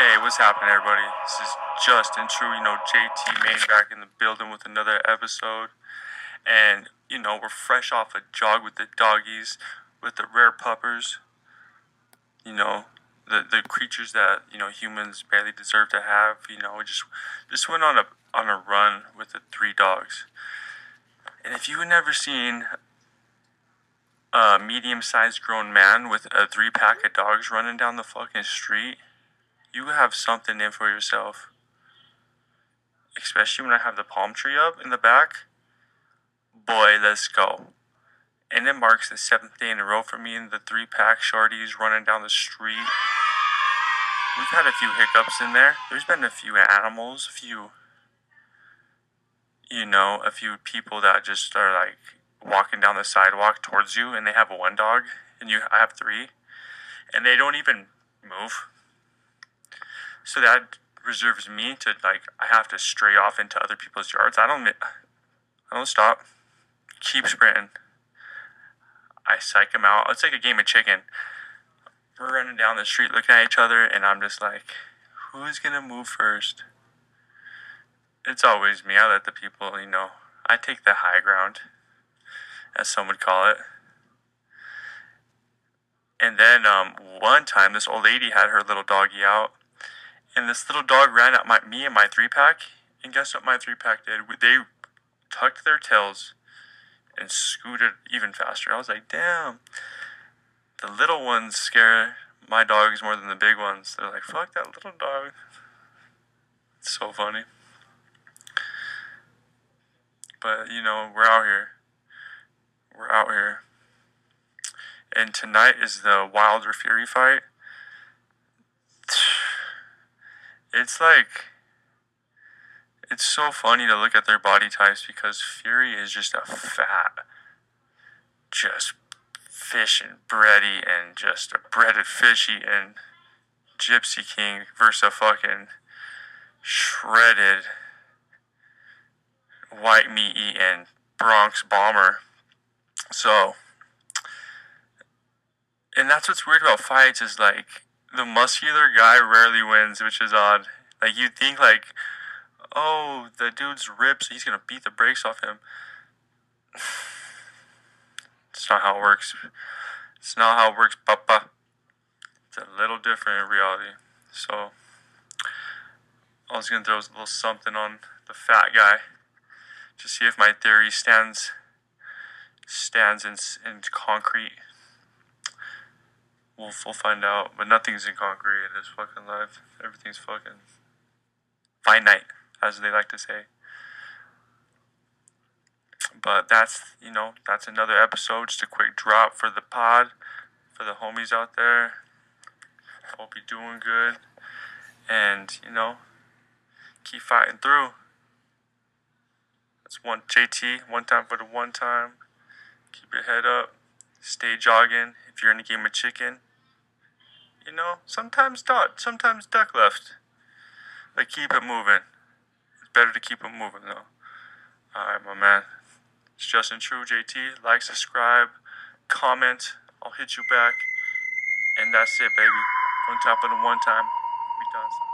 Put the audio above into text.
Hey, what's happening, everybody? This is Justin True, you know, JT Main back in the building with another episode. And, you know, we're fresh off a jog with the doggies, with the rare puppers. You know, the the creatures that, you know, humans barely deserve to have. You know, we just just went on a on a run with the three dogs. And if you've never seen a medium sized grown man with a three pack of dogs running down the fucking street, you have something in for yourself. Especially when I have the palm tree up in the back. Boy, let's go. And it marks the seventh day in a row for me and the three pack shorties running down the street. We've had a few hiccups in there. There's been a few animals, a few, you know, a few people that just are like walking down the sidewalk towards you and they have one dog and you I have three and they don't even move. So that reserves me to like I have to stray off into other people's yards. I don't I don't stop. Keep sprinting. I psych them out. It's like a game of chicken. We're running down the street looking at each other and I'm just like, who's gonna move first? It's always me. I let the people, you know, I take the high ground, as some would call it. And then um, one time, this old lady had her little doggy out, and this little dog ran at my me and my three pack. And guess what my three pack did? They tucked their tails and scooted even faster. I was like, damn. The little ones scare my dogs more than the big ones. They're like, fuck that little dog. It's so funny. But, you know, we're out here. We're out here. And tonight is the Wilder Fury fight. It's like it's so funny to look at their body types because Fury is just a fat, just fish and bready and just a breaded fishy and Gypsy King versus a fucking shredded white meat eating Bronze bomber. So, and that's what's weird about fights is like the muscular guy rarely wins, which is odd. Like you'd think like, oh, the dude's ripped, so he's gonna beat the brakes off him. It's not how it works. It's not how it works, Papa. It's a little different in reality. So I was gonna throw a little something on the fat guy to see if my theory stands stands in in concrete. We'll, we'll find out, but nothing's in concrete in this fucking life. Everything's fucking finite, as they like to say. But that's, you know, that's another episode. Just a quick drop for the pod, for the homies out there. Hope you're doing good. And, you know, keep fighting through. That's one JT, one time for the one time. Keep your head up. Stay jogging. If you're in a game of chicken, you know, sometimes dot, sometimes duck left. But keep it moving. It's better to keep it moving though. Alright, my man. It's Justin True JT. Like, subscribe, comment. I'll hit you back. And that's it, baby. One time for the one time. We done.